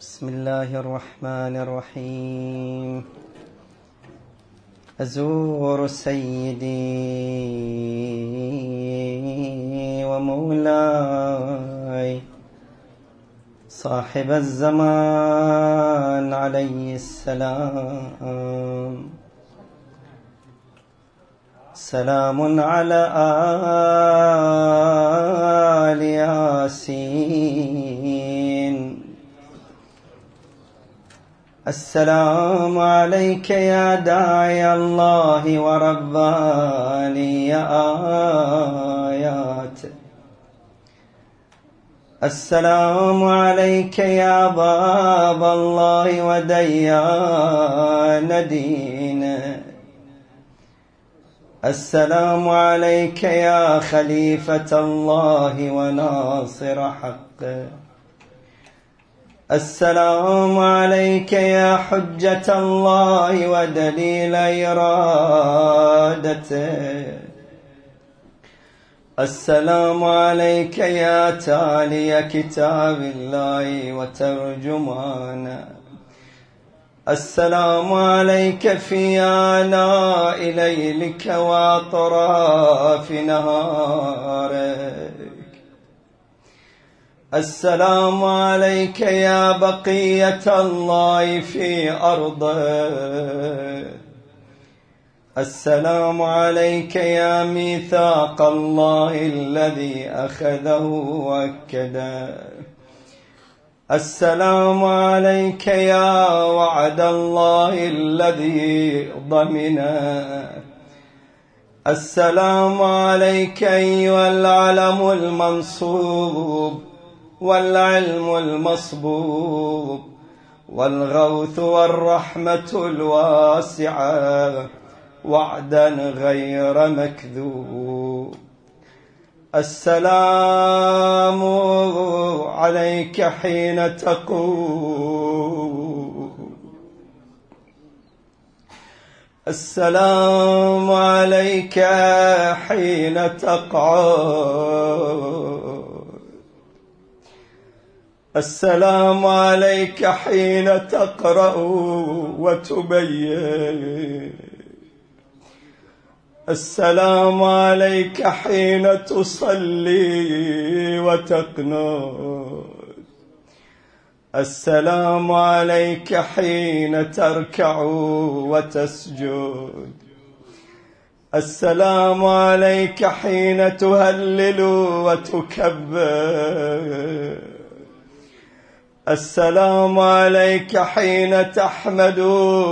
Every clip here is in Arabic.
بسم الله الرحمن الرحيم. أزور سيدي ومولاي صاحب الزمان عليه السلام. سلام على آل ياسين. السلام عليك يا داعي الله ورباني يا آيات. السلام عليك يا باب الله وديان دينه السلام عليك يا خليفة الله وناصر حقه السلام عليك يا حجة الله ودليل إرادته السلام عليك يا تالي كتاب الله وترجمانه. السلام عليك في آلاء ليلك وأطراف نهارك. السلام عليك يا بقية الله في أرضه السلام عليك يا ميثاق الله الذي أخذه وأكده السلام عليك يا وعد الله الذي ضمنا السلام عليك أيها العلم المنصوب. والعلم المصبوب والغوث والرحمة الواسعة وعدا غير مكذوب. السلام عليك حين تقوم. السلام عليك حين تقعد. السلام عليك حين تقرأ وتبين. السلام عليك حين تصلي وتقنط. السلام عليك حين تركع وتسجد. السلام عليك حين تهلل وتكبر. السلام عليك حين تحمد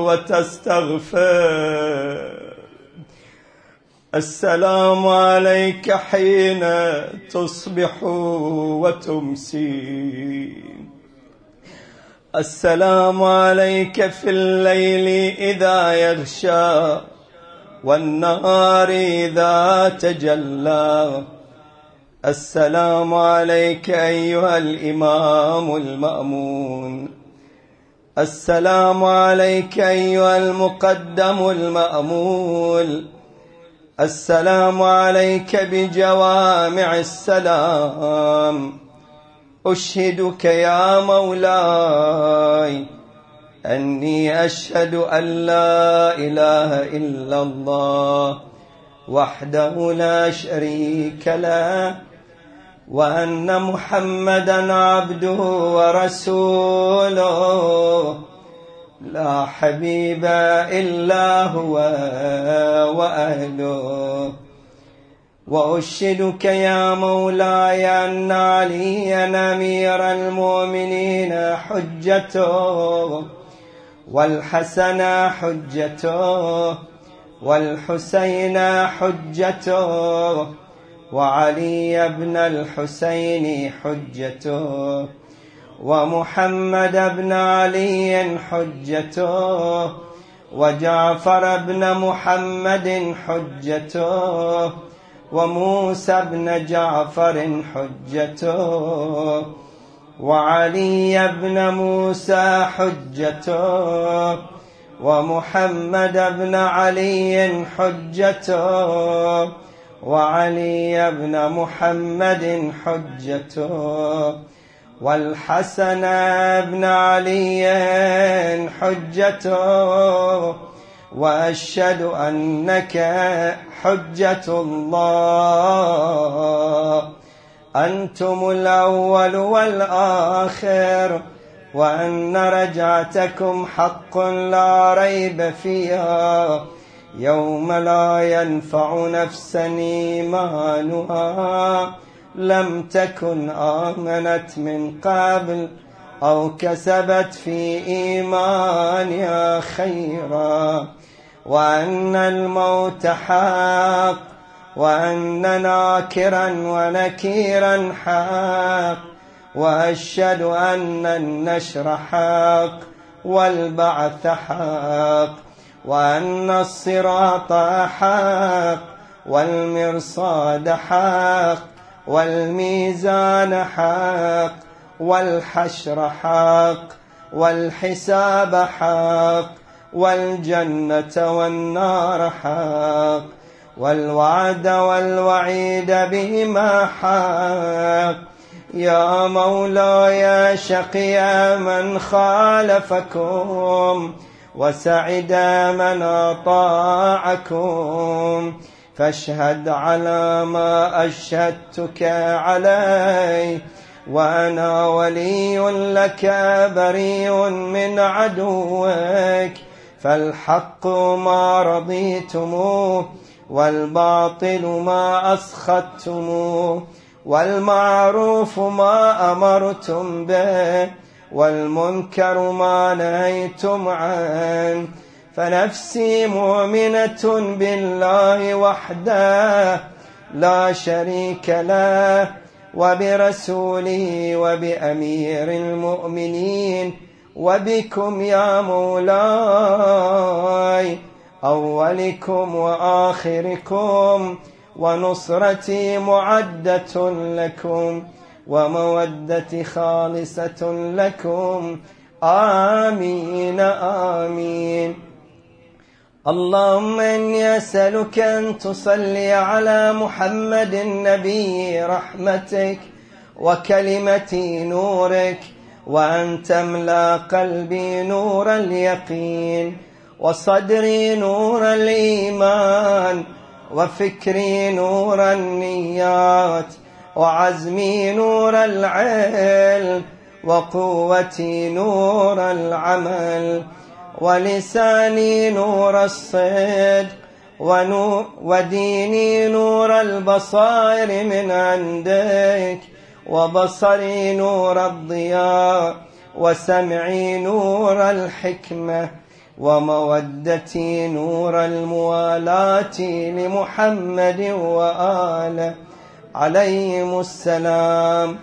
وتستغفر. السلام عليك حين تصبح وتمسي. السلام عليك في الليل إذا يغشى والنهار إذا تجلى. السلام عليك أيها الإمام المأمون. السلام عليك أيها المقدم المأمول. السلام عليك بجوامع السلام. أشهدك يا مولاي. أني أشهد أن لا إله إلا الله وحده لا شريك له. وأن محمدا عبده ورسوله. لا حبيب إلا هو وأهله. وأشهدك يا مولاي أن عليا أمير المؤمنين حجته. والحسن حجته. والحسين حجته. وعلي بن الحسين حجته ومحمد بن علي حجته وجعفر بن محمد حجته وموسى بن جعفر حجته وعلي بن موسى حجته ومحمد بن علي حجته. وعلي بن محمد حجته والحسن بن علي حجته وأشهد أنك حجة الله. أنتم الأول والآخر وأن رجعتكم حق لا ريب فيها. يوم لا ينفع نفسا إيمانها لم تكن آمنت من قبل أو كسبت في إيمانها خيرا وأن الموت حق وأن ناكرا ونكيرا حق وأشهد أن النشر حق والبعث حق. وأن الصراط حق والمرصاد حق والميزان حق والحشر حق والحساب حق والجنة والنار حق والوعد والوعيد بهما حق يا مولاي شقي من خالفكم وسعد من أطاعكم. فاشهد على ما أشهدتك عليه وأنا ولي لك بريء من عدوك. فالحق ما رضيتموه والباطل ما أسخطتموه والمعروف ما أمرتم به. والمنكر ما نهيتم عنه. فنفسي مؤمنة بالله وحده لا شريك له وبرسوله وبأمير المؤمنين. وبكم يا مولاي أولكم وآخركم ونصرتي معدة لكم. ومودتي خالصة لكم. آمين آمين. اللهم إني أسألك أن تصلي على محمد النبي رحمتك وكلمة نورك وأن تملأ قلبي نور اليقين وصدري نور الإيمان وفكري نور النيات. وعزمي نور العلم وقوتي نور العمل ولساني نور الصدق وديني نور البصائر من عندك وبصري نور الضياء وسمعي نور الحكمة ومودتي نور الموالاة لمحمد وآله عليهم السلام.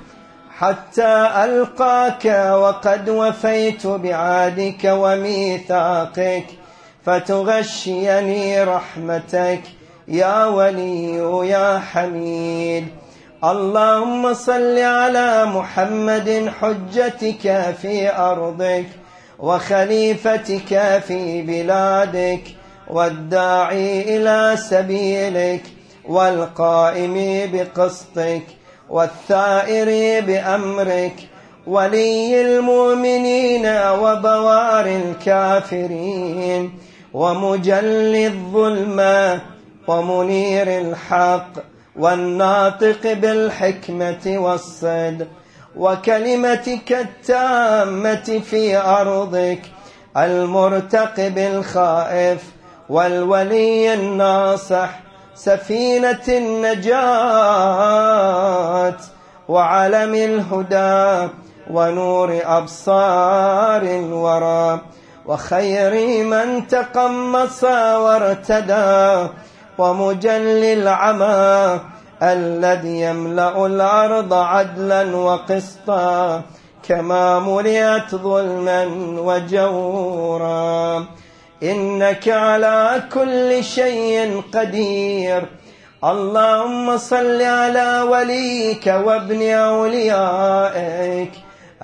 حتى ألقاك وقد وفيت بعادك وميثاقك فتغشيني رحمتك. يا ولي يا حميد اللهم صل على محمد حجتك في أرضك وخليفتك في بلادك والداعي إلى سبيلك. والقائم بقسطك والثائر بأمرك ولي المؤمنين وبوار الكافرين ومجلي الظلمة ومنير الحق والناطق بالحكمة والصدق وكلمتك التامة في أرضك المرتقب الخائف والولي الناصح سفينة النجاة وعلم الهدى ونور أبصار الورى وخير من تقمص وارتدى ومجل العمى الذي يملأ الأرض عدلا وقسطا كما ملئت ظلما وجورا إنك على كل شيء قدير. اللهم صل على وليك وابن أوليائك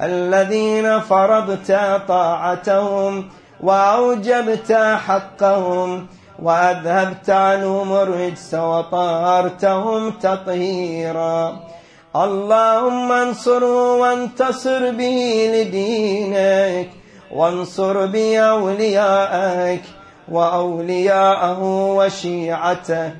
الذين فرضت طاعتهم وأوجبت حقهم وأذهبت عنهم الرجس وطهرتهم تطهيرا. اللهم انصره وانتصر به لدينك وانصر به أولياءك وأولياءه وشيعته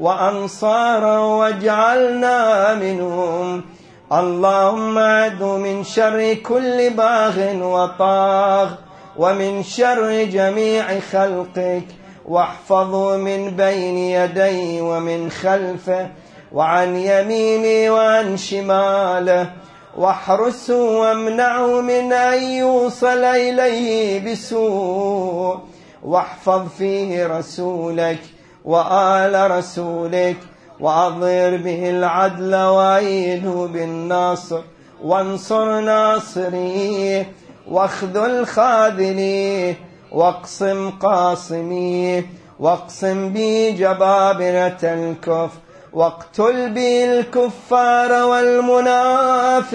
وأنصاره واجعلنا منهم. اللهم أعد من شر كل باغ وطاغ ومن شر جميع خلقك. واحفظه من بين يديه ومن خلفه وعن يمينه وعن شماله واحرسه وامنعه من أن يوصل إليه بسوء. واحفظ فيه رسولك وآل رسولك وأظهر به العدل وأيده بالناصر وانصر ناصريه واخذل خاذليه واقسم قاصميه واقسم بي جبابرة الكفر. واقتل بي الكفار والمنافقين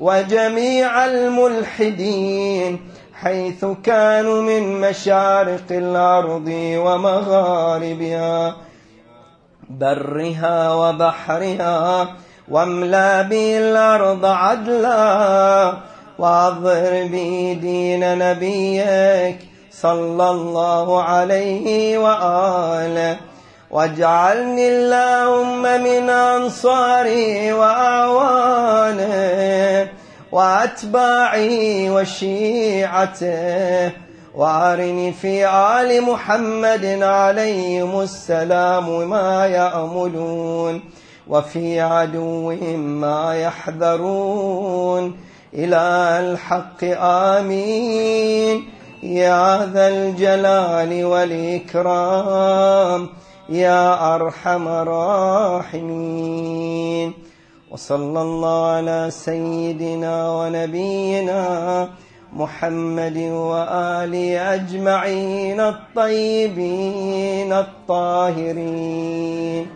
وجميع الملحدين حيث كانوا من مشارق الأرض ومغاربها برها وبحرها واملأ به الأرض عدلا واظهر به دين نبيك صلى الله عليه وآله. واجعلني اللهم من أنصاري وأعوانه وأتباعي وشيعته وأرني في آل محمد عليهم السلام ما يأملون وفي عدوهم ما يحذرون إلى الحق آمين. يا ذا الجلال والإكرام. يا أرحم الراحمين. وصلى الله على سيدنا ونبينا محمد وآله أجمعين الطيبين الطاهرين.